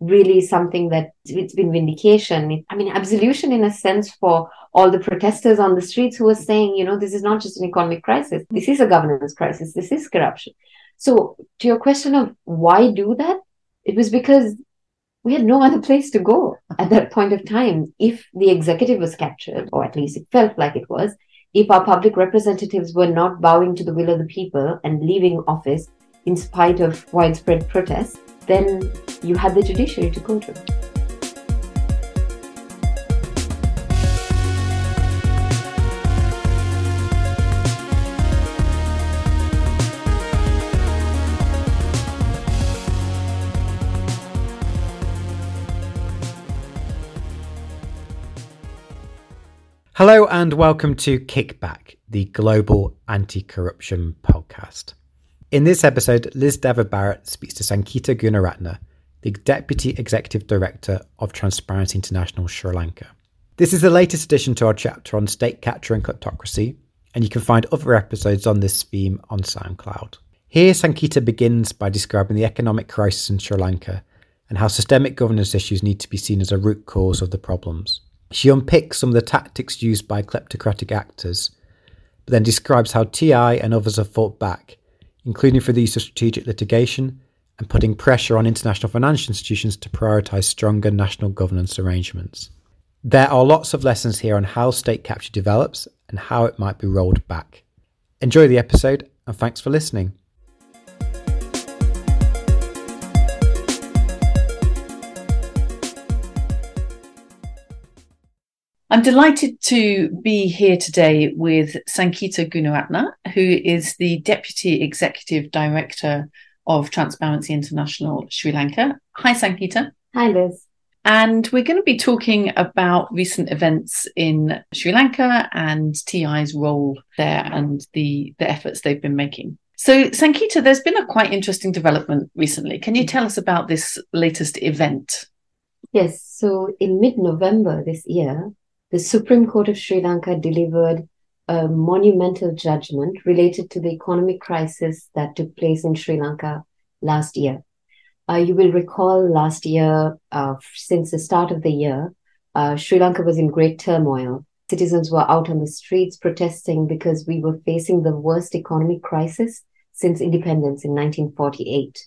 really something that it's been vindication. I mean, absolution in a sense for all the protesters on the streets who were saying, you know, this is not just an economic crisis. This is a governance crisis. This is corruption. So to your question of why do that? It was because we had no other place to go at that point of time. If the executive was captured, or at least it felt like it was, if our public representatives were not bowing to the will of the people and leaving office in spite of widespread protests, then you had the judiciary to go to. Hello and welcome to Kickback, the global anti corruption podcast. In this episode, Liz David-Barrett speaks to Sankhitha Gunaratne, the Deputy Executive Director of Transparency International Sri Lanka. This is the latest addition to our chapter on state capture and kleptocracy, and you can find other episodes on this theme on SoundCloud. Here, Sankhitha begins by describing the economic crisis in Sri Lanka and how systemic governance issues need to be seen as a root cause of the problems. She unpicks some of the tactics used by kleptocratic actors, but then describes how TI and others have fought back, including for the use of strategic litigation and putting pressure on international financial institutions to prioritise stronger national governance arrangements. There are lots of lessons here on how state capture develops and how it might be rolled back. Enjoy the episode and thanks for listening. I'm delighted to be here today with Sankhitha Gunaratne, who is the Deputy Executive Director of Transparency International Sri Lanka. Hi, Sankhitha. Hi, Liz. And we're going to be talking about recent events in Sri Lanka and TI's role there and the, the efforts they've been making. So, Sankhitha, there's been a quite interesting development recently. Can you tell us about this latest event? Yes. So, in mid November this year, the Supreme Court of Sri Lanka delivered a monumental judgment related to the economic crisis that took place in Sri Lanka last year. Uh, you will recall last year, uh, since the start of the year, uh, Sri Lanka was in great turmoil. Citizens were out on the streets protesting because we were facing the worst economic crisis since independence in 1948.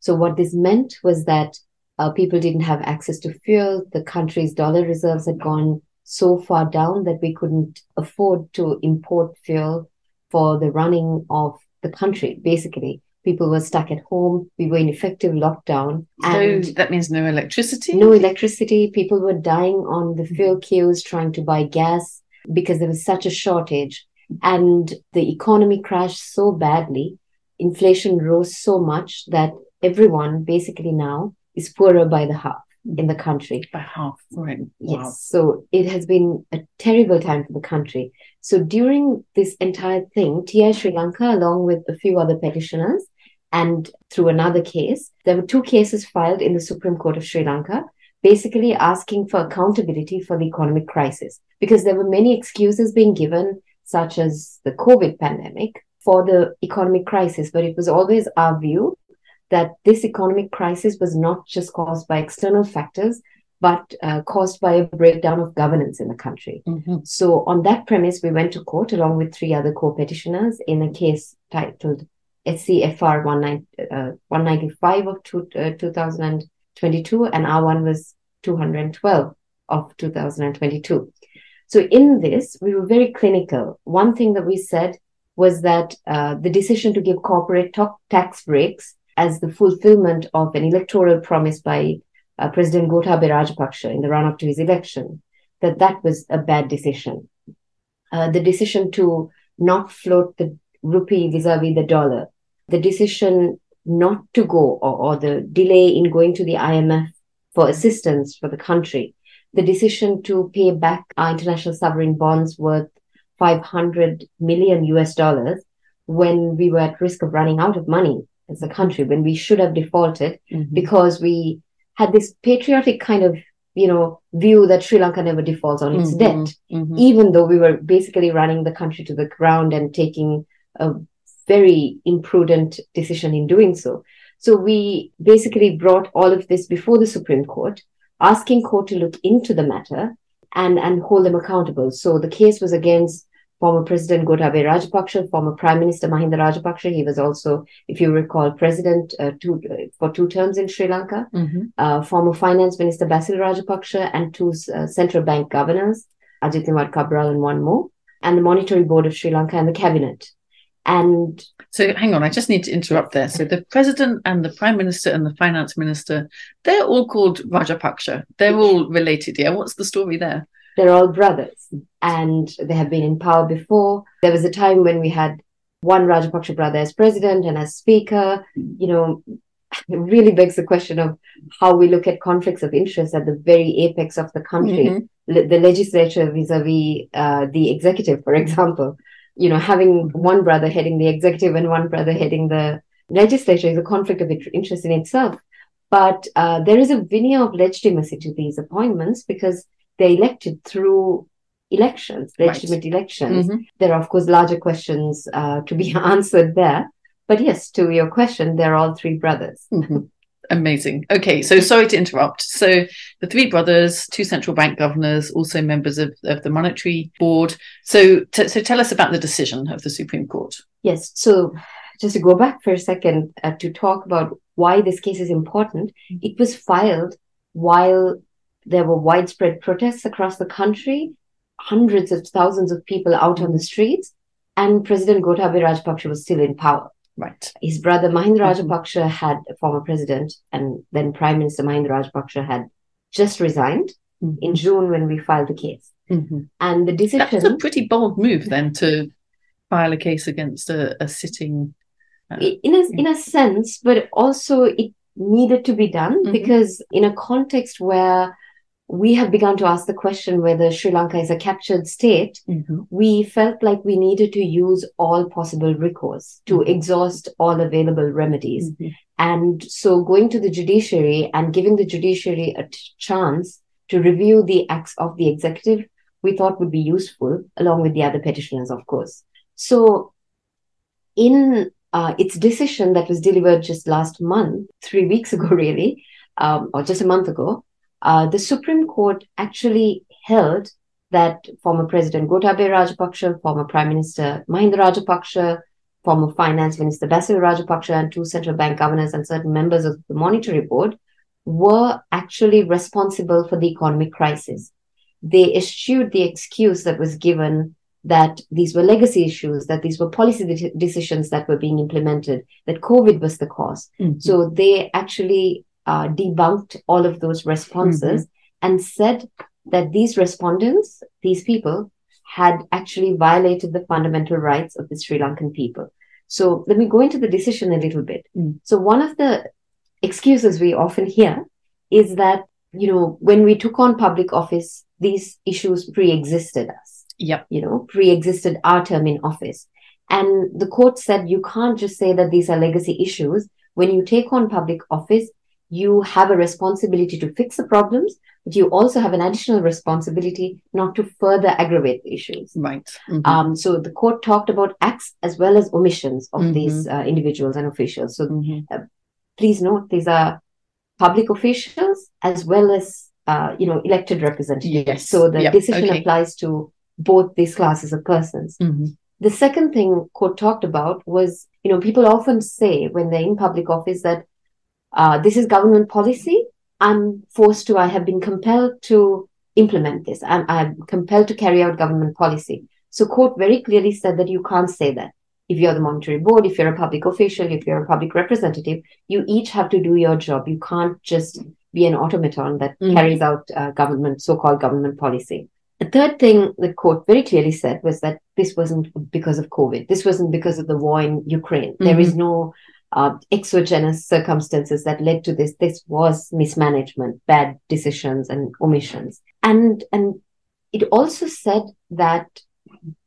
So, what this meant was that uh, people didn't have access to fuel, the country's dollar reserves had gone so far down that we couldn't afford to import fuel for the running of the country. Basically, people were stuck at home. We were in effective lockdown. And so that means no electricity? No electricity. People were dying on the fuel queues trying to buy gas because there was such a shortage. And the economy crashed so badly. Inflation rose so much that everyone basically now is poorer by the half in the country. By half, right. Yes. Wow. So it has been a terrible time for the country. So during this entire thing, TI Sri Lanka, along with a few other petitioners, and through another case, there were two cases filed in the Supreme Court of Sri Lanka, basically asking for accountability for the economic crisis, because there were many excuses being given, such as the COVID pandemic, for the economic crisis. But it was always our view that this economic crisis was not just caused by external factors, but uh, caused by a breakdown of governance in the country. Mm-hmm. So, on that premise, we went to court along with three other co petitioners in a case titled SCFR 195 uh, of two, uh, 2022, and our one was 212 of 2022. So, in this, we were very clinical. One thing that we said was that uh, the decision to give corporate tax breaks as the fulfillment of an electoral promise by uh, President Gotabaya Rajapaksa in the run-up to his election, that that was a bad decision. Uh, the decision to not float the rupee vis-a-vis the dollar, the decision not to go or, or the delay in going to the IMF for assistance for the country, the decision to pay back our international sovereign bonds worth 500 million US dollars when we were at risk of running out of money as a country when we should have defaulted mm-hmm. because we had this patriotic kind of you know view that Sri Lanka never defaults on its mm-hmm. debt, mm-hmm. even though we were basically running the country to the ground and taking a very imprudent decision in doing so. So we basically brought all of this before the Supreme Court, asking court to look into the matter and, and hold them accountable. So the case was against former President Gotabaya Rajapaksa, former Prime Minister Mahinda Rajapaksa. He was also, if you recall, president uh, two, uh, for two terms in Sri Lanka. Mm-hmm. Uh, former Finance Minister Basil Rajapaksa and two uh, central bank governors, Ajit Kumar Cabraal and one more, and the Monetary Board of Sri Lanka and the cabinet. And so, hang on, I just need to interrupt there. So, the president and the prime minister and the finance minister, they're all called Rajapaksa. They're all related. Yeah. What's the story there? They're all brothers and they have been in power before. There was a time when we had one Rajapaksa brother as president and as speaker. You know, it really begs the question of how we look at conflicts of interest at the very apex of the country, mm-hmm. the legislature vis-a-vis uh, the executive, for example. You know, having one brother heading the executive and one brother heading the legislature is a conflict of interest in itself. But uh, there is a veneer of legitimacy to these appointments because they're elected through elections, legitimate right. elections. Mm-hmm. There are, of course, larger questions uh, to be answered there. But yes, to your question, they're all three brothers. Mm-hmm. Amazing. Okay, so sorry to interrupt. So the three brothers, two central bank governors, also members of, of the monetary board. So, t- so tell us about the decision of the Supreme Court. Yes. So just to go back for a second uh, to talk about why this case is important, mm-hmm. it was filed while there were widespread protests across the country, hundreds of thousands of people out on the streets, and President Gotabaya Rajapaksa was still in power. Right. His brother Mahinda mm-hmm. Rajapaksa had a former president, and then Prime Minister Mahinda Rajapaksa had just resigned mm-hmm. in June when we filed the case. Mm-hmm. And the decision. That's a pretty bold move then to file a case against a, a sitting. Uh, in a in a sense, but also it needed to be done mm-hmm. because in a context where we have begun to ask the question whether Sri Lanka is a captured state, mm-hmm. we felt like we needed to use all possible recourse to mm-hmm. exhaust all available remedies. Mm-hmm. And so going to the judiciary and giving the judiciary a t- chance to review the acts of the executive, we thought would be useful, along with the other petitioners, of course. So in uh, its decision that was delivered just last month, three weeks ago, really, um, or just a month ago, uh, the Supreme Court actually held that former President Gotabaya Rajapaksa, former Prime Minister Mahinda Rajapaksa, former Finance Minister Basil Rajapaksa, and two central bank governors and certain members of the Monetary Board were actually responsible for the economic crisis. They eschewed the excuse that was given that these were legacy issues, that these were policy de- decisions that were being implemented, that COVID was the because mm-hmm. So they actually uh, debunked all of those responses mm-hmm. and said that these respondents, these people, had actually violated the fundamental rights of the Sri Lankan people. So let me go into the decision a little bit. Mm. So one of the excuses we often hear is that, you know, when we took on public office, these issues pre-existed us. Yep. You know, pre-existed our term in office. And the court said you can't just say that these are legacy issues. When you take on public office, you have a responsibility to fix the problems, but you also have an additional responsibility not to further aggravate the issues. Right. Mm-hmm. Um, so the court talked about acts as well as omissions of mm-hmm. these uh, individuals and officials. So mm-hmm. uh, please note these are public officials as well as uh, you know elected representatives. Yes. So the yep. decision okay. applies to both these classes of persons. Mm-hmm. The second thing court talked about was, you know, people often say when they're in public office that uh, this is government policy. I'm forced to, I have been compelled to implement this. I'm, I'm compelled to carry out government policy. So court very clearly said that you can't say that. If you're the monetary board, if you're a public official, if you're a public representative, you each have to do your job. You can't just be an automaton that Mhm. carries out uh, government, so-called government policy. The third thing the court very clearly said was that this wasn't because of COVID. This wasn't because of the war in Ukraine. There is no uh, exogenous circumstances that led to this. This was mismanagement, bad decisions, and omissions. And and it also said that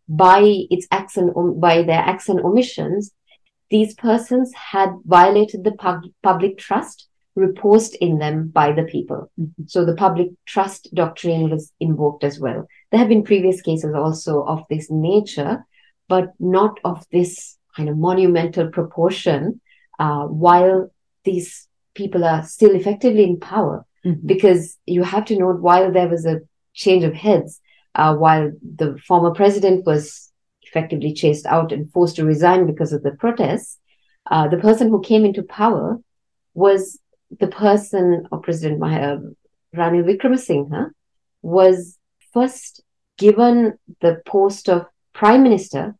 by its acts and by their acts and omissions, these persons had violated the pub- public trust reposed in them by the people. Mhm. So the public trust doctrine was invoked as well. There have been previous cases also of this nature, but not of this kind of monumental proportion uh, while these people are still effectively in power Mhm. because you have to note while there was a change of heads, uh, while the former president was effectively chased out and forced to resign because of the protests, uh, the person who came into power was the person of President Mah- uh, Ranil Wickremesinghe was first given the post of prime minister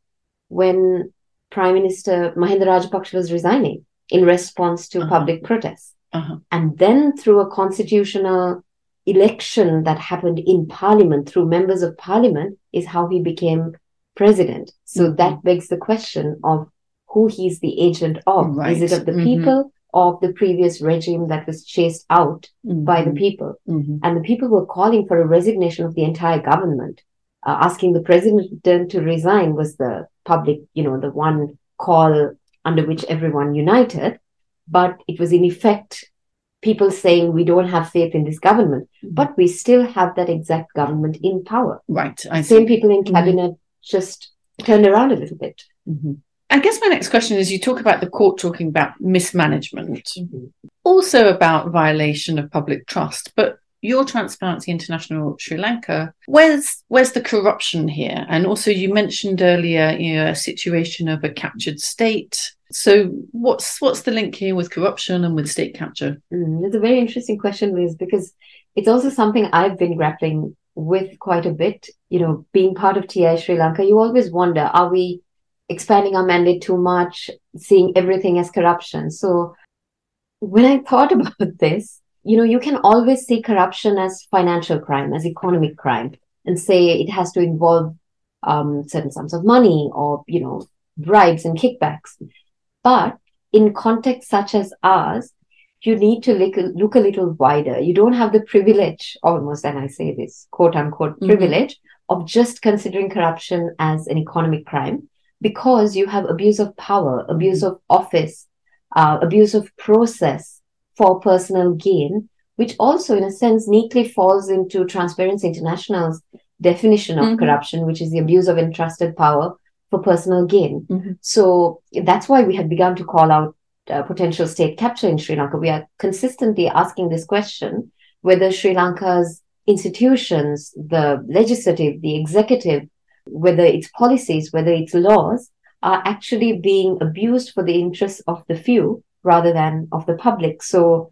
when Prime Minister Mahinda Rajapaksa was resigning in response to Uh-huh. public protests. Uh-huh. And then through a constitutional election that happened in parliament through members of parliament is how he became president. So Mhm. that begs the question of who he's the agent of. Is it of the Mhm. people or of the previous regime that was chased out by the Mhm. people? Mhm. And the people were calling for a resignation of the entire government. Uh, asking the president to resign was the public, you know, the one call under which everyone united. But it was in effect people saying we don't have faith in this government, Mhm. but we still have that exact government in power. Right. I Same see. people in Mhm. cabinet just turned around a little bit. Mhm. I guess my next question is you talk about the court talking about mismanagement, also about violation of public trust, but your Transparency International Sri Lanka, where's where's the corruption here? And also you mentioned earlier you know, a situation of a captured state. So what's what's the link here with corruption and with state capture? Mm, it's a very interesting question, Liz, because it's also something I've been grappling with quite a bit. You know, being part of TI Sri Lanka, you always wonder, are we expanding our mandate too much, seeing everything as corruption? So when I thought about this, you know, you can always see corruption as financial crime, as economic crime, and say it has to involve um, certain sums of money or, you know, bribes and kickbacks. But in contexts such as ours, you need to look, look a little wider. You don't have the privilege, almost, and I say this quote unquote Mhm. privilege, of just considering corruption as an economic crime because you have abuse of power, abuse of office, uh, abuse of process for personal gain, which also, in a sense, neatly falls into Transparency International's definition of Mhm. corruption, which is the abuse of entrusted power for personal gain. Mhm. So that's why we had begun to call out uh, potential state capture in Sri Lanka. We are consistently asking this question whether Sri Lanka's institutions, the legislative, the executive, whether its policies, whether its laws are actually being abused for the interests of the few rather than of the public. So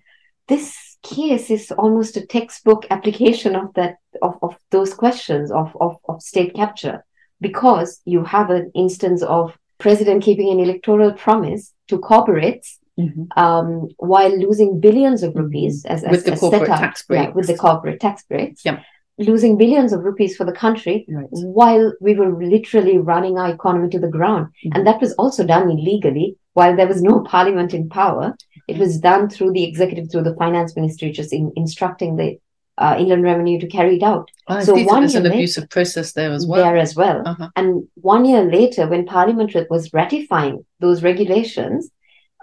this case is almost a textbook application of that of, of those questions of, of, of state capture because you have an instance of president keeping an electoral promise to corporates Mhm. um, while losing billions of Mhm. rupees as, as With the as corporate set up, tax yeah, with the corporate tax breaks, Yep. losing billions of rupees for the country Right. while we were literally running our economy to the ground. Mhm. And that was also done illegally while there was no parliament in power. It was done through the executive, through the finance ministry, just in, instructing the uh, Inland Revenue to carry it out I So one there's an year abusive process there as well. there as well. Uh-huh. And one year later, when Parliament was ratifying those regulations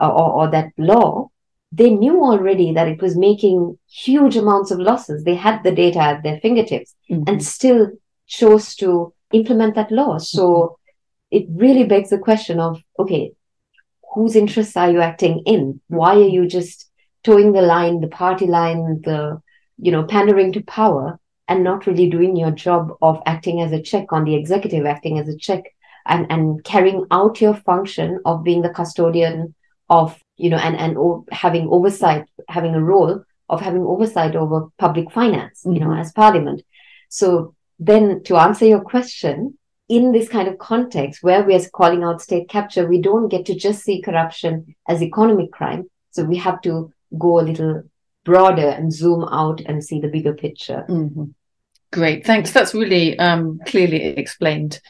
uh, or, or that law, they knew already that it was making huge amounts of losses. They had the data at their fingertips Mhm. and still chose to implement that law. So it really begs the question of okay, whose interests are you acting in? Why are you just toeing the line, the party line, the you know, pandering to power and not really doing your job of acting as a check on the executive, acting as a check and, and carrying out your function of being the custodian of, you know, and, and o- having oversight, having a role of having oversight over public finance, you mm-hmm. know, as parliament. So then to answer your question, in this kind of context where we are calling out state capture, we don't get to just see corruption as economic crime. So we have to go a little broader and zoom out and see the bigger picture. Mhm. Great, thanks. That's really um, clearly explained.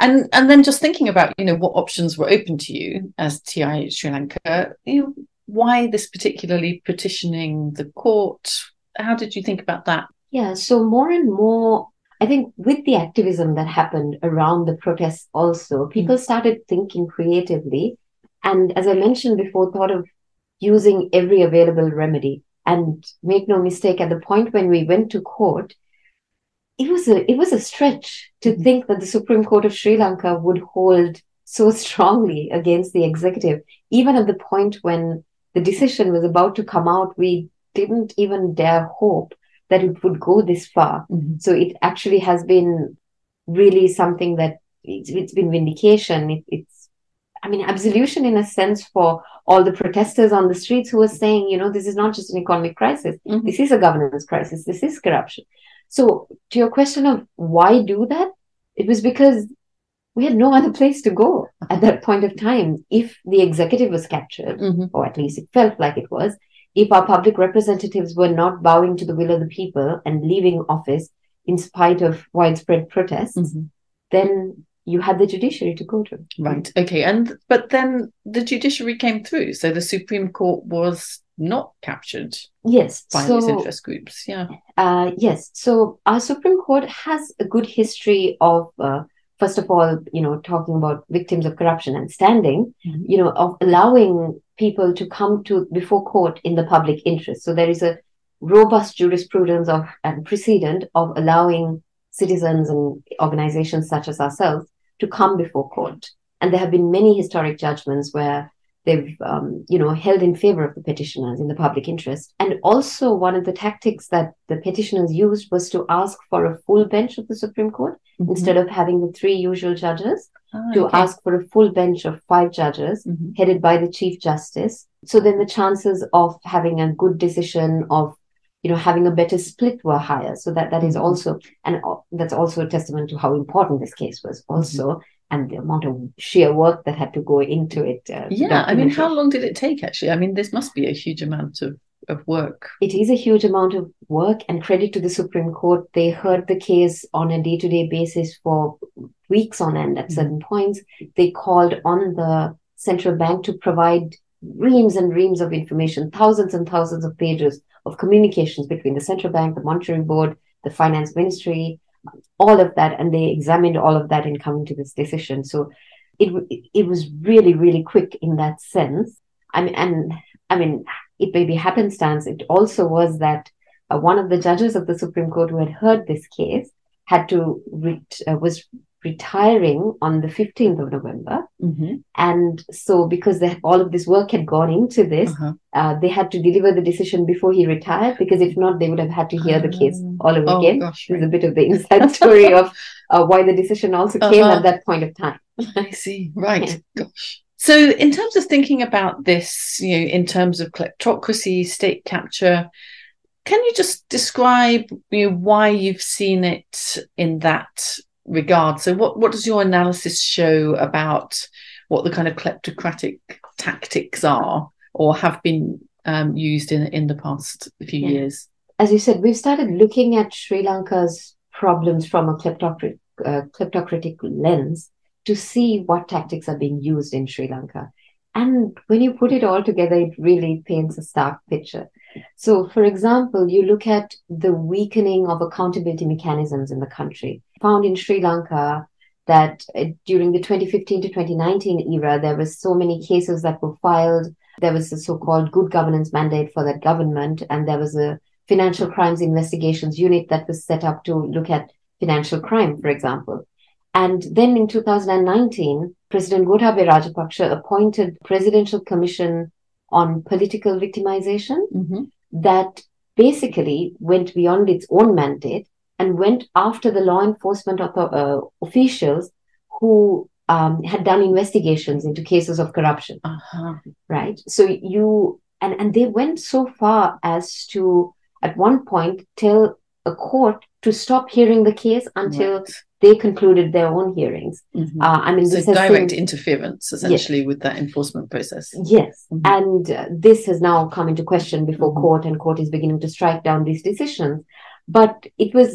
And and then just thinking about you know what options were open to you as TI Sri Lanka, you know, why this particularly petitioning the court? How did you think about that? Yeah, so more and more, I think with the activism that happened around the protests also, people started thinking creatively. And as I mentioned before, thought of using every available remedy. And make no mistake, at the point when we went to court, it was a it was a stretch to Mhm. think that the Supreme Court of Sri Lanka would hold so strongly against the executive, even at the point when the decision was about to come out, we didn't even dare hope that it would go this far. Mm-hmm. So it actually has been really something that it's, it's been vindication. It, it's, I mean, absolution in a sense for all the protesters on the streets who were saying, you know, this is not just an economic crisis. Mhm. This is a governance crisis. This is corruption. So to your question of why do that, it was because we had no other place to go at that point of time. If the executive was captured, Mhm. or at least it felt like it was, if our public representatives were not bowing to the will of the people and leaving office in spite of widespread protests, Mhm. then you had the judiciary to go to. Right. Okay. And but then the judiciary came through, so the Supreme Court was not captured Yes. by so, these interest groups. Yeah. Uh, yes. So our Supreme Court has a good history of, uh, first of all, you know, talking about victims of corruption and standing, Mhm. you know, of allowing people to come to before court in the public interest. So there is a robust jurisprudence of and precedent of allowing citizens and organizations such as ourselves to come before court. And there have been many historic judgments where they've um, you know held in favor of the petitioners in the public interest and also one of the tactics that the petitioners used was to ask for a full bench of the supreme court instead of having the three usual judges Ah, to okay. ask for a full bench of five judges Mhm. headed by the chief justice so then the chances of having a good decision of you know having a better split were higher so that that is Mhm. also and uh, that's also a testament to how important this case was also and the amount of sheer work that had to go into it uh, Yeah. I mean, how long did it take? Actually, I mean, this must be a huge amount of of work. it is a huge amount of work and credit to the Supreme Court. They heard the case on a day to day basis for weeks on end at Mhm. certain points. They called on the central bank to provide reams and reams of information, thousands and thousands of pages of communications between the central bank, the monetary board, the finance ministry, all of that. And they examined all of that in coming to this decision. So it, it was really, really quick in that sense. I mean, and I mean, it may be happenstance. It also was that uh, one of the judges of the Supreme Court who had heard this case had to ret- uh, was retiring on the 15th of November. Mm-hmm. And so because they, all of this work had gone into this, Uh-huh. uh, they had to deliver the decision before he retired because if not, they would have had to hear the case Ah. all over Oh again. gosh. This is a bit of the inside story of uh, why the decision also came Uh-huh. at that point of time. I see. Right. Gosh. So, in terms of thinking about this, you know, in terms of kleptocracy, state capture, can you just describe you know, why you've seen it in that regard? So, what what does your analysis show about what the kind of kleptocratic tactics are or have been um, used in in the past few Yeah. years? As you said, we've started looking at Sri Lanka's problems from a kleptocratic, uh, kleptocratic lens to see what tactics are being used in Sri Lanka. And when you put it all together, it really paints a stark picture. So, for example, you look at the weakening of accountability mechanisms in the country. Found in Sri Lanka that uh, during the 2015 to 2019 era, there were so many cases that were filed. There was a so-called good governance mandate for that government, and there was a financial crimes investigations unit that was set up to look at financial crime, for example. And then in 2019, President Gotabaya Rajapaksa appointed Presidential Commission on Political Victimization Mhm. that basically went beyond its own mandate and went after the law enforcement author- uh, officials who um, had done investigations into cases of corruption Uh-huh. right so you and and they went so far as to at one point tell a court to stop hearing the case until Right. they concluded their own hearings Mhm. uh, i mean so direct been- interference essentially with that enforcement process. Yes, Mhm. and uh, this has now come into question before Mhm. court, and court is beginning to strike down these decisions. But it was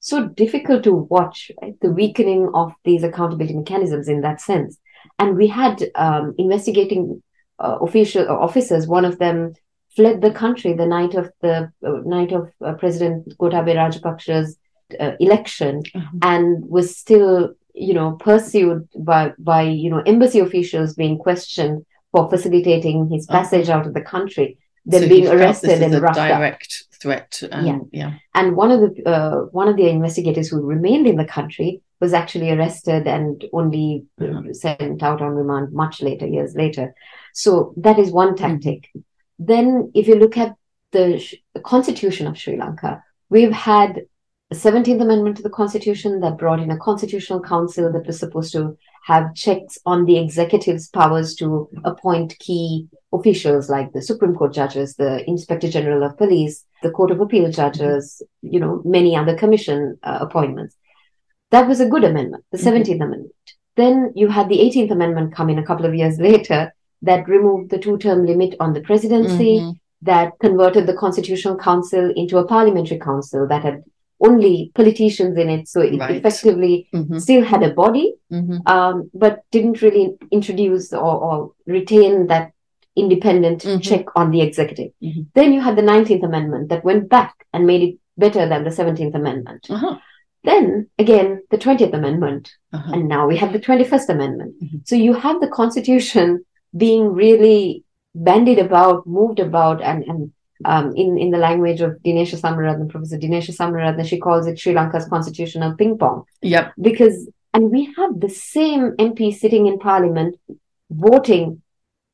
so difficult to watch right, the weakening of these accountability mechanisms in that sense. And we had um, investigating uh, official uh, officers. One of them fled the country the night of the uh, night of uh, President Gotabaya Rajapaksa's uh, election, Mhm. and was still you know pursued by by you know embassy officials being questioned for facilitating his Uh-huh. passage out of the country then So being arrested and a roughed up direct threat. And, Yeah. yeah. and one of the uh, one of the investigators who remained in the country was actually arrested and only uh, Uh-huh. sent out on remand much later years later so that is one tactic Then, if you look at the, the Constitution of Sri Lanka, we've had the 17th Amendment to the Constitution that brought in a constitutional council that was supposed to have checks on the executive's powers to appoint key officials like the Supreme Court judges, the Inspector General of Police, the Court of Appeal judges, mm-hmm. you know, many other commission uh, appointments. That was a good amendment, the mm-hmm. 17th Amendment. Then you had the 18th Amendment come in a couple of years later that removed the two term limit on the presidency, mm-hmm. that converted the Constitutional Council into a parliamentary council that had only politicians in it. So it right. effectively mm-hmm. still had a body, mm-hmm. um, but didn't really introduce or, or retain that independent mm-hmm. check on the executive. Mm-hmm. Then you had the 19th Amendment that went back and made it better than the 17th Amendment. Uh-huh. Then again, the 20th Amendment. Uh-huh. And now we have the 21st Amendment. Mm-hmm. So you have the Constitution being really bandied about, moved about, and, and um, in, in the language of Dinesha Samararatne, Professor Dinesha Samararatne, she calls it Sri Lanka's constitutional ping pong. Yep. Because, and we have the same MP sitting in parliament voting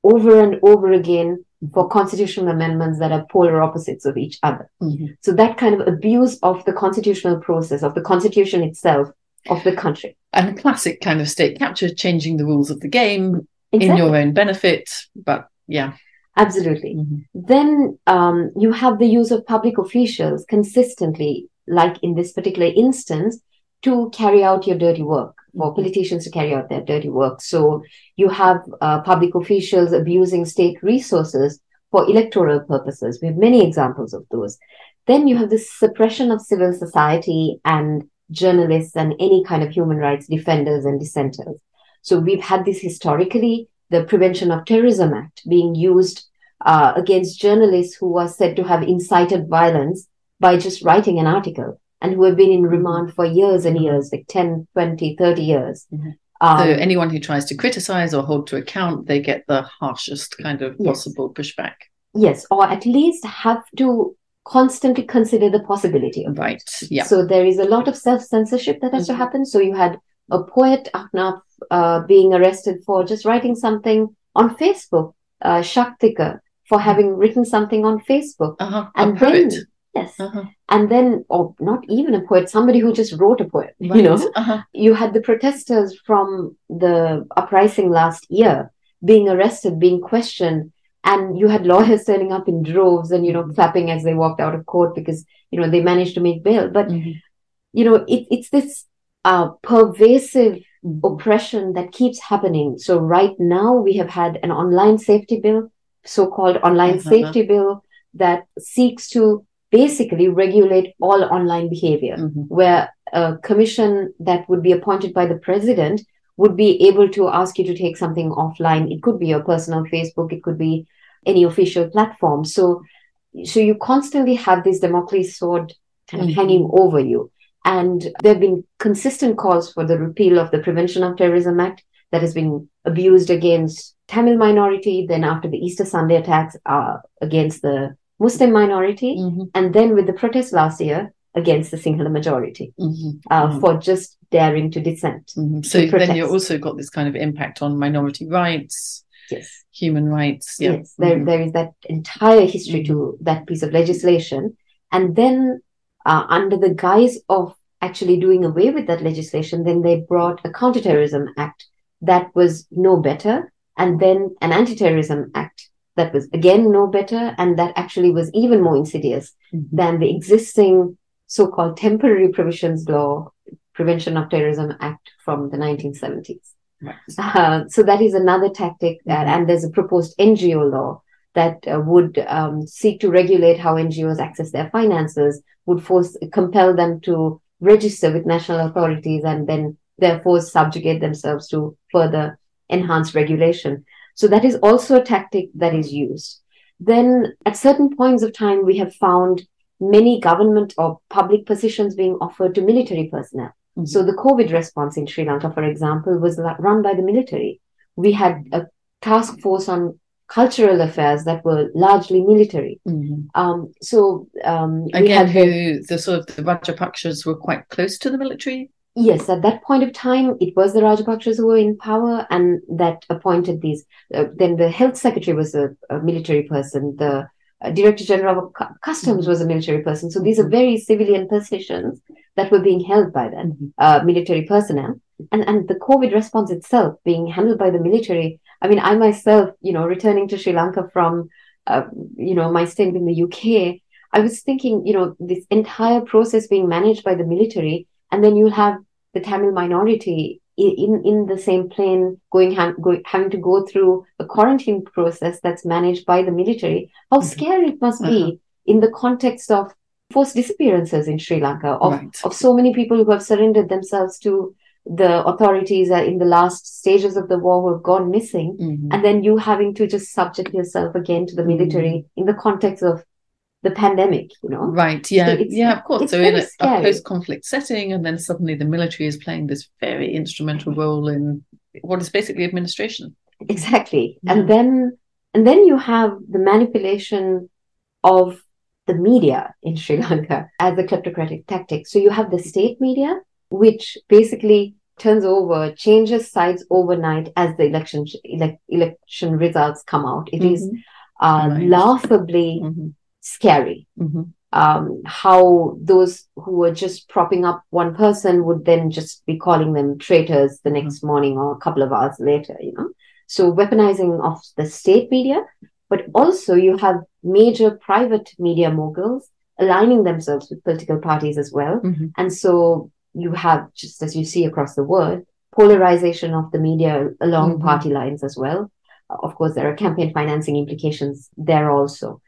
over and over again for constitutional amendments that are polar opposites of each other. Mm-hmm. So that kind of abuse of the constitutional process, of the constitution itself, of the country. And a classic kind of state capture, changing the rules of the game exactly. in your own benefit. But yeah. Absolutely. Mm-hmm. Then um, you have the use of public officials consistently, like in this particular instance, to carry out your dirty work, for mm-hmm. politicians to carry out their dirty work. So you have uh, public officials abusing state resources for electoral purposes. We have many examples of those. Then you have the suppression of civil society and journalists and any kind of human rights defenders and dissenters. So we've had this historically the Prevention of Terrorism Act being used uh, against journalists who are said to have incited violence by just writing an article and who have been in remand for years and years, like 10, 20, 30 years. Mm-hmm. Um, so anyone who tries to criticize or hold to account, they get the harshest kind of possible yes. pushback. Yes, or at least have to constantly consider the possibility of right. Yeah. So there is a lot of self censorship that has mm-hmm. to happen. So you had a poet, Ahnaf, uh, being arrested for just writing something on Facebook, uh, Shakthika, for mm-hmm. having written something on Facebook. Uh-huh. And then, yes, uh-huh. and then, or not even a poet, somebody who just wrote a poem, right. you know, uh-huh. you had the protesters from the uprising last year being arrested, being questioned, and you had lawyers turning up in droves and, you know, mm-hmm. clapping as they walked out of court because, you know, they managed to make bail. But, mm-hmm. you know, it, it's this uh, pervasive oppression that keeps happening. So right now we have had an online safety bill, so-called online uh-huh. safety bill that seeks to basically regulate all online behavior, mm-hmm. where a commission that would be appointed by the president would be able to ask you to take something offline. It could be your personal Facebook, it could be any official platform. So, so you constantly have this Damocles sword kind of mm-hmm. hanging over you. And there have been consistent calls for the repeal of the Prevention of Terrorism Act that has been abused against Tamil minority, then after the Easter Sunday attacks uh, against the Muslim minority, mm-hmm. and then with the protests last year against the Sinhala majority mm-hmm. Uh, mm-hmm. for just daring to dissent. Mm-hmm. So to then you've also got this kind of impact on minority rights. Yes. Human rights. Yeah. Yes. There, mm-hmm. there is that entire history to mm-hmm. that piece of legislation. And then uh, under the guise of actually doing away with that legislation, then they brought a counterterrorism act that was no better, and then an anti-terrorism act that was again no better, and that actually was even more insidious mm-hmm. than the existing so-called temporary provisions law, Prevention of Terrorism Act from the 1970s. Right. Uh, so that is another tactic, that, mm-hmm. and there's a proposed NGO law that uh, would um, seek to regulate how NGOs access their finances, would force compel them to register with national authorities and then therefore subjugate themselves to further enhanced regulation. So that is also a tactic that is used. Then at certain points of time, we have found many government or public positions being offered to military personnel. Mm-hmm. So the COVID response in Sri Lanka, for example, was run by the military. We had a task force on cultural affairs that were largely military. Mm-hmm. Um, so um, again, who the, the sort of the Rajapakshas were quite close to the military. yes, at that point of time, it was the Rajapakshas who were in power and that appointed these. Uh, then the health secretary was a, a military person. The uh, director general of customs was a military person. So these are very civilian positions that were being held by that Mm-hmm. uh, military personnel. And, and the COVID response itself being handled by the military. I mean, I myself, you know, returning to Sri Lanka from, uh, you know, my stint in the UK, I was thinking, you know, this entire process being managed by the military, and then you'll have the Tamil minority in in the same plane going, ha- going having to go through a quarantine process that's managed by the military. How Mhm. scary it must Uh-huh. be in the context of forced disappearances in Sri Lanka of Right. of so many people who have surrendered themselves to the authorities are in the last stages of the war who have gone missing Mhm. and then you having to just subject yourself again to the military in the context of the pandemic you know Right. Yeah. it's- yeah. Of course. So in a, a post-conflict setting, and then suddenly the military is playing this very instrumental role in what is basically administration. exactly Yeah. and then and then you have the manipulation of the media in sri lanka as a kleptocratic tactic so you have the state media which basically turns over changes sides overnight as the election elec election results come out It is Mhm. uh, Right. laughably Mhm. scary Mhm. um, how those who were just propping up one person would then just be calling them traitors the next morning or a couple of hours later, you know. So weaponizing of the state media, but also you have major private media moguls aligning themselves with political parties as well. Mhm. And so you have, just as you see across the world, polarization of the media along Mhm. party lines as well. Of course, there are campaign financing implications there also.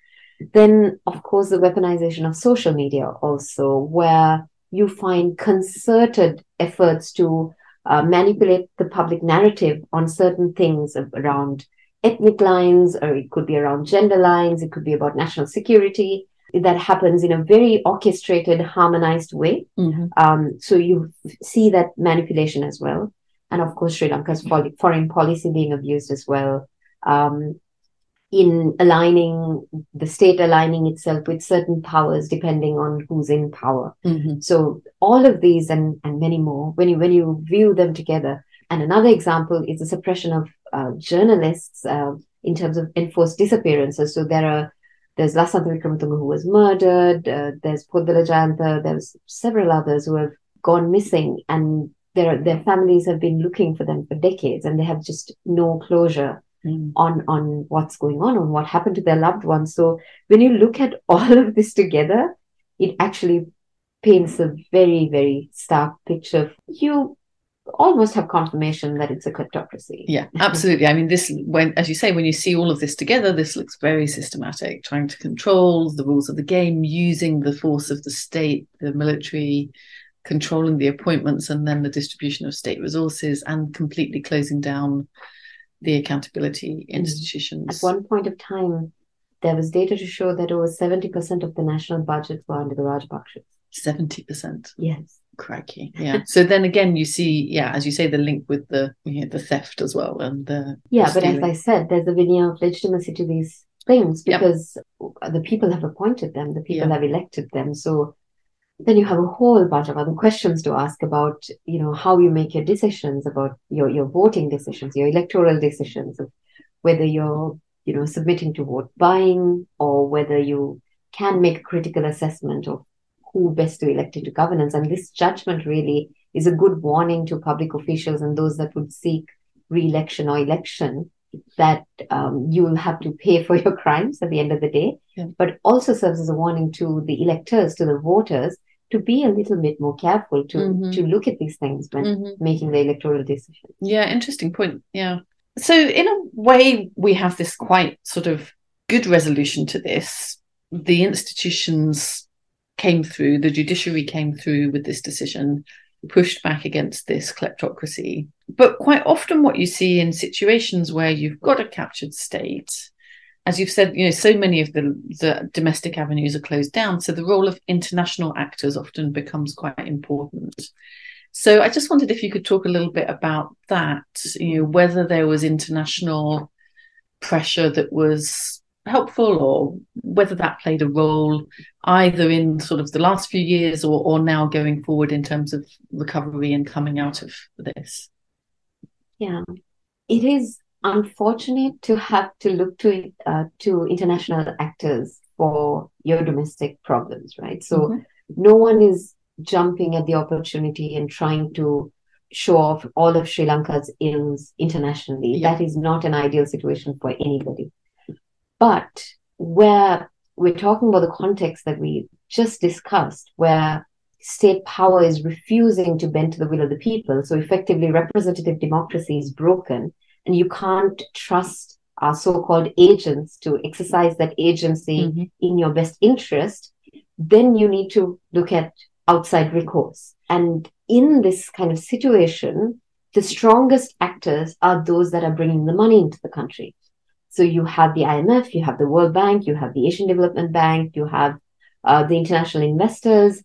Then, of course, the weaponization of social media also, where you find concerted efforts to uh, manipulate the public narrative on certain things around ethnic lines, or it could be around gender lines, it could be about national security. That happens in a very orchestrated, harmonized way. Mhm. Um, so you see that manipulation as well. And of course, Sri Lanka's fo- foreign policy being abused as well. Um, in aligning the state aligning itself with certain powers depending on who's in power. Mhm. So all of these and, and many more, when you when you view them together, and another example is the suppression of uh, journalists uh, in terms of enforced disappearances. So there are there's Lasantha Wickrematunge who was murdered. Uh, there's Poddala Jayantha. There's several others who have gone missing, and their their families have been looking for them for decades, and they have just no closure Mm. on on what's going on on what happened to their loved ones so when you look at all of this together it actually paints a very very stark picture of you almost have confirmation that it's a kleptocracy Yeah, absolutely. I mean, this when, as you say, when you see all of this together, this looks very systematic, trying to control the rules of the game, using the force of the state, the military, controlling the appointments, and then the distribution of state resources, and completely closing down the accountability mm-hmm. institutions. at one point of time there was data to show that over 70% of the national budget were under the rajapakshas Seventy percent. yes Crikey. Yeah. so then again, you see, yeah, as you say, the link with the you know, the theft as well, and the Yeah, but as. I said, there's a veneer of legitimacy to these things Yep. because the people have appointed them, the people Yeah. have elected them. So then you have a whole bunch of other questions to ask about, you know, how you make your decisions about your, your voting decisions, your electoral decisions, of whether you're, you know, submitting to vote buying or whether you can make a critical assessment of who best to elect into governance. And this judgment really is a good warning to public officials and those that would seek re-election or election that um, you will have to pay for your crimes at the end of the day, Yeah. but also serves as a warning to the electors, to the voters, to be a little bit more careful to Mhm. to look at these things when Mhm. making the electoral decision. Yeah, interesting point. Yeah. So, in a way, we have this quite sort of good resolution to this. The institutions came through, the judiciary came through with this decision, pushed back against this kleptocracy. But quite often, what you see in situations where you've got a captured state, as you've said, you know, so many of the, the domestic avenues are closed down. So, the role of international actors often becomes quite important. So I just wondered if you could talk a little bit about that, you know, whether there was international pressure that was helpful or whether that played a role either in sort of the last few years or, or now going forward in terms of recovery and coming out of this. Yeah, it is unfortunate to have to look to uh, to international actors for your domestic problems, right? So mm-hmm. no one is jumping at the opportunity and trying to show off all of Sri Lanka's ills internationally. Yeah. That is not an ideal situation for anybody. But where we're talking about the context that we just discussed, where state power is refusing to bend to the will of the people, so effectively representative democracy is broken, and you can't trust our so-called agents to exercise that agency mm-hmm. in your best interest, then you need to look at outside recourse. And in this kind of situation, the strongest actors are those that are bringing the money into the country. So you have the IMF, you have the World Bank, you have the Asian Development Bank, you have uh, the international investors,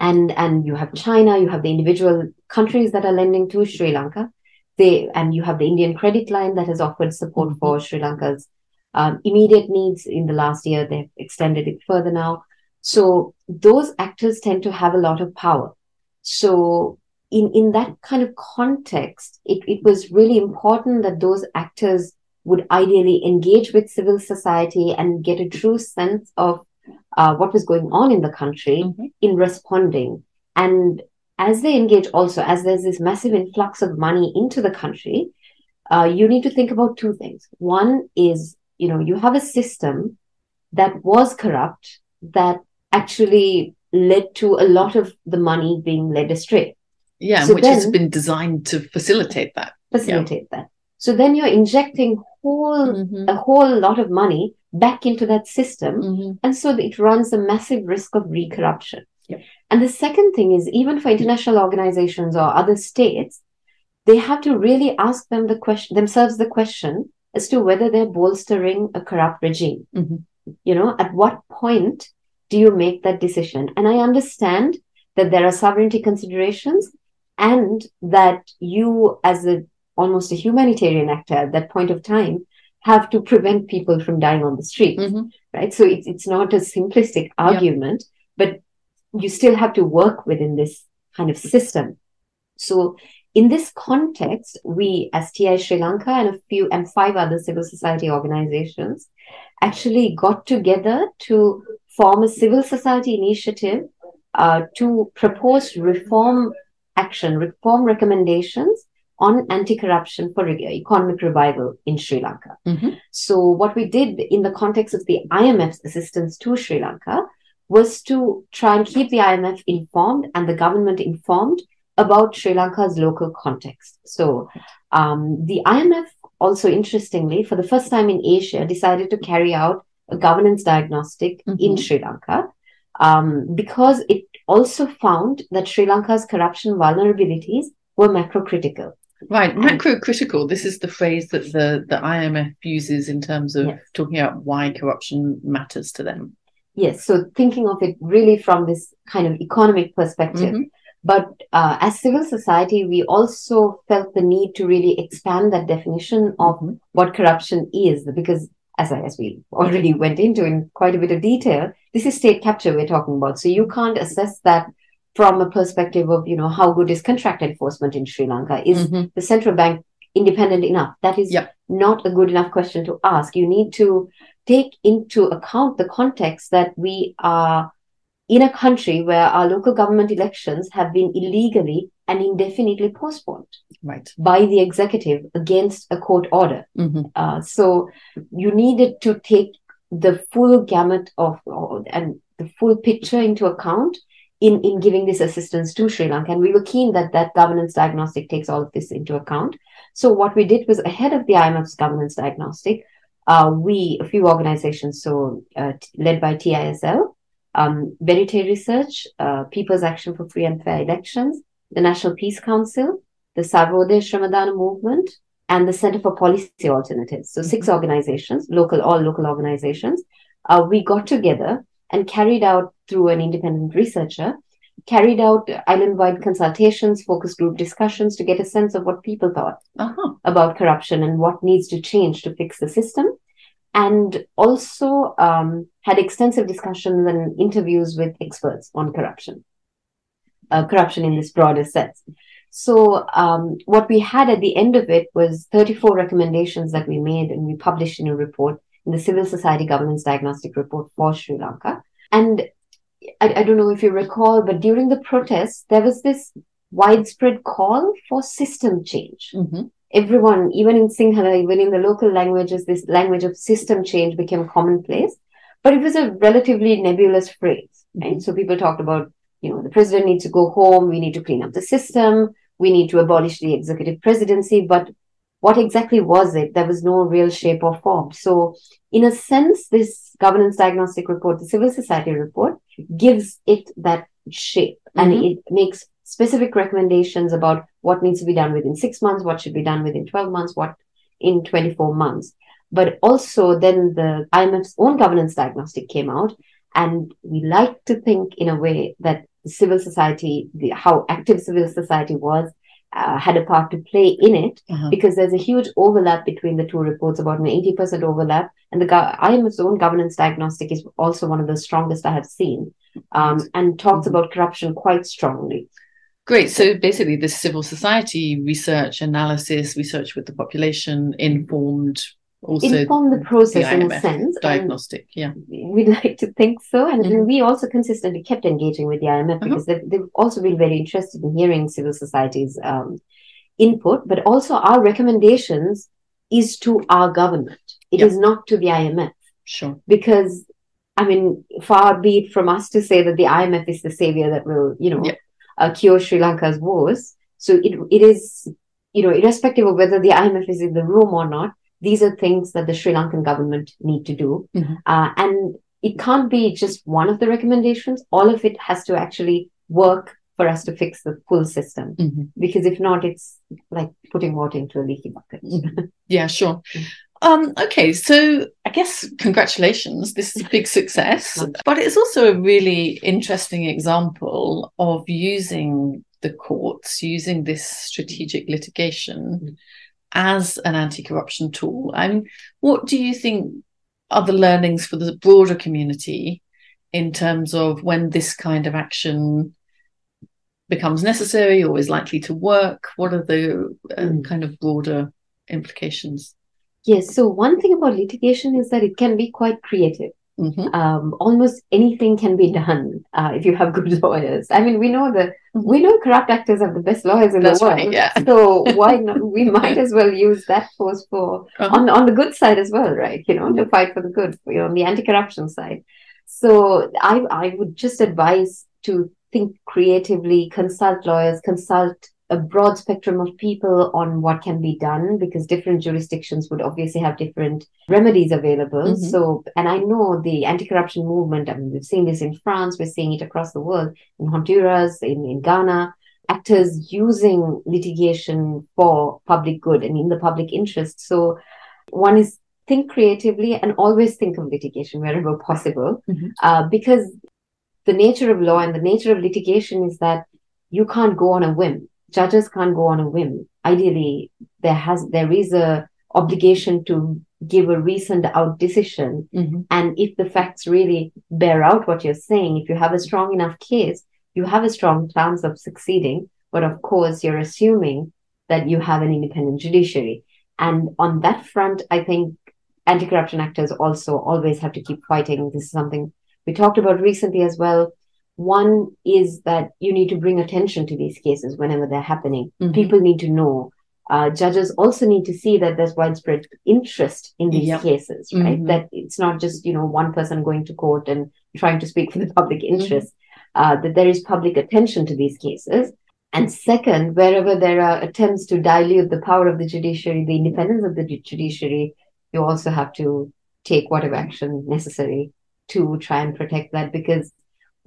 and and you have China, you have the individual countries that are lending to Sri Lanka. They and you have the Indian credit line that has offered support mm-hmm. for Sri Lanka's um, immediate needs in the last year. They've extended it further now. So those actors tend to have a lot of power. So in, in that kind of context, it, it was really important that those actors would ideally engage with civil society and get a true sense of uh, what was going on in the country mm-hmm. in responding. And as they engage also, as there's this massive influx of money into the country, uh, you need to think about two things. One is, you know, you have a system that was corrupt, that actually led to a lot of the money being led astray. Yeah, so which then, has been designed to facilitate that. Facilitate yeah. that. So then you're injecting whole mm-hmm. a whole lot of money back into that system, mm-hmm. and so it runs a massive risk of re-corruption. Yep. And the second thing is, even for international organizations or other states, they have to really ask them the question themselves the question as to whether they're bolstering a corrupt regime. Mm-hmm. You know, at what point do you make that decision? And I understand that there are sovereignty considerations and that you, as a almost a humanitarian actor at that point of time, have to prevent people from dying on the street, mm-hmm. right? So it's it's not a simplistic argument, yeah. but you still have to work within this kind of system. So in this context, we as TI Sri Lanka and a few and five other civil society organizations actually got together to form a civil society initiative uh, to propose reform action, reform recommendations on anti-corruption for economic revival in Sri Lanka. Mm-hmm. So what we did in the context of the IMF's assistance to Sri Lanka was to try and keep the IMF informed and the government informed about Sri Lanka's local context. So um, the IMF also interestingly, for the first time in Asia, decided to carry out a governance diagnostic mm-hmm. in Sri Lanka um, because it also found that Sri Lanka's corruption vulnerabilities were macrocritical. Right, macrocritical. This is the phrase that the, the IMF uses in terms of yes. talking about why corruption matters to them. Yes, so thinking of it really from this kind of economic perspective. Mm-hmm. But uh, as civil society, we also felt the need to really expand that definition of mm-hmm. what corruption is, because as, I, as we already went into in quite a bit of detail, this is state capture we're talking about. So you can't assess that from a perspective of, you know, how good is contract enforcement in Sri Lanka? Is mm-hmm. the central bank independent enough? That is yep. not a good enough question to ask. You need to take into account the context that we are in a country where our local government elections have been illegally and indefinitely postponed right. by the executive against a court order. Mm-hmm. Uh, so you needed to take the full gamut of and the full picture into account in, in giving this assistance to Sri Lanka. And we were keen that that governance diagnostic takes all of this into account. So what we did was ahead of the IMF's governance diagnostic, uh, we, a few organizations, so uh, led by TISL, um, Verite Research, uh, People's Action for Free and Fair Elections, the National Peace Council, the Sarvodaya Shramadana Movement, and the Center for Policy Alternatives. So, mm-hmm. six organizations, local, all local organizations. Uh, we got together and carried out through an independent researcher, carried out island-wide consultations, focus group discussions to get a sense of what people thought uh-huh. about corruption and what needs to change to fix the system. and also um, had extensive discussions and interviews with experts on corruption, uh, corruption in this broader sense. So um, what we had at the end of it was 34 recommendations that we made and we published in a report the Civil Society Governance Diagnostic Report for Sri Lanka. And I, I don't know if you recall, but during the protests, there was this widespread call for system change. Mm-hmm. Everyone, even in Sinhala, even in the local languages, this language of system change became commonplace. But it was a relatively nebulous phrase, right? Mm-hmm. So people talked about, you know, the president needs to go home, we need to clean up the system, we need to abolish the executive presidency. But what exactly was it? There was no real shape or form. So, in a sense, this governance diagnostic report, the civil society report, gives it that shape and Mhm. it makes specific recommendations about what needs to be done within six months, what should be done within 12 months, what in 24 months. But also, then the IMF's own governance diagnostic came out, and we like to think in a way that civil society, the, how active civil society was, uh, had a part to play in it Uh-huh. because there's a huge overlap between the two reports, about an 80% overlap. And the go- IMF's own governance diagnostic is also one of the strongest I have seen um, and talks Mhm. about corruption quite strongly. Great. So basically, this civil society research, analysis, research with the population informed also Inform the process the in a sense. diagnostic. Yeah. We'd like to think so. And Mhm. we also consistently kept engaging with the IMF Uh-huh. because they've, they've also been very interested in hearing civil society's um, input, but also our recommendations is to our government. It is Yeah. not to the IMF. Sure. because I mean, far be it from us to say that the IMF is the savior that will, you know, Yeah. uh, cure Sri Lanka's woes. So it it is, you know, irrespective of whether the IMF is in the room or not, these are things that the Sri Lankan government need to do, Mhm. uh, and it can't be just one of the recommendations. All of it has to actually work for us to fix the full system. Mhm. Because if not, it's like putting water into a leaky bucket. Mhm. Yeah, sure. Mm. Um, okay, so I guess congratulations. This is a big success, but it's also a really interesting example of using the courts, using this strategic litigation Mm. As an anti corruption tool. I mean, what do you think are the learnings for the broader community in terms of when this kind of action becomes necessary or is likely to work? What are the uh, Mm. kind of broader implications? Yes. So one thing about litigation is that it can be quite creative. Mhm. um, almost anything can be done uh, if you have good lawyers. I mean, we know the Mhm. we know corrupt actors have the best lawyers in That's the world. right, yeah. So why not? We might as well use that force for Uh-huh. on on the good side as well, right? You know, to fight for the good, you know, on the anti-corruption side. So I I would just advise to think creatively, consult lawyers, consult a broad spectrum of people on what can be done because different jurisdictions would obviously have different remedies available. Mhm. So, and I know the anti-corruption movement, I mean, we've seen this in France, we're seeing it across the world, in Honduras, in, in Ghana, actors using litigation for public good and in the public interest. So one is think creatively and always think of litigation wherever possible, Mhm. uh, because the nature of law and the nature of litigation is that you can't go on a whim. Judges can't go on a whim. Ideally, there has there is a obligation to give a reasoned out decision Mhm. and if the facts really bear out what you're saying, if you have a strong enough case, you have a strong chance of succeeding. But of course, you're assuming that you have an independent judiciary. And on that front, I think anti corruption actors also always have to keep fighting. This is something we talked about recently as well. One is that you need to bring attention to these cases whenever they're happening. Mhm. People need to know. Uh, judges also need to see that there's widespread interest in these Yep. cases, right? Mhm. That it's not just you know one person going to court and trying to speak for the public interest. Uh, that there is public attention to these cases. And second, wherever there are attempts to dilute the power of the judiciary, the independence of the judiciary, you also have to take whatever action necessary to try and protect that because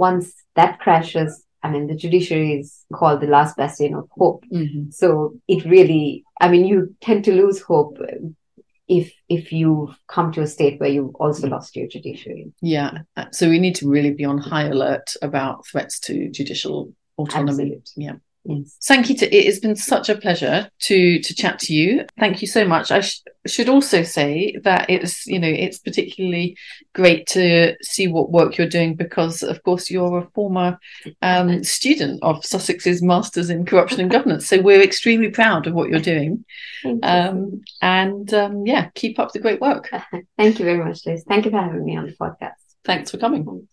once that crashes, I mean, the judiciary is called the last bastion of hope. Mhm. So it really, I mean, you tend to lose hope if if you come to a state where you've also lost your judiciary. Yeah. Uh, So we need to really be on high alert about threats to judicial autonomy. Absolutely. Yeah. Yes. Sankhitha, it has been such a pleasure to to chat to you. Thank you so much. I sh- should also say that it's you know it's particularly great to see what work you're doing because of course you're a former um, student of Sussex's Masters in Corruption and Governance. So we're extremely proud of what you're doing. Um, and um, yeah, keep up the great work. Thank you very much, Liz. Thank you for having me on the podcast. Thanks for coming.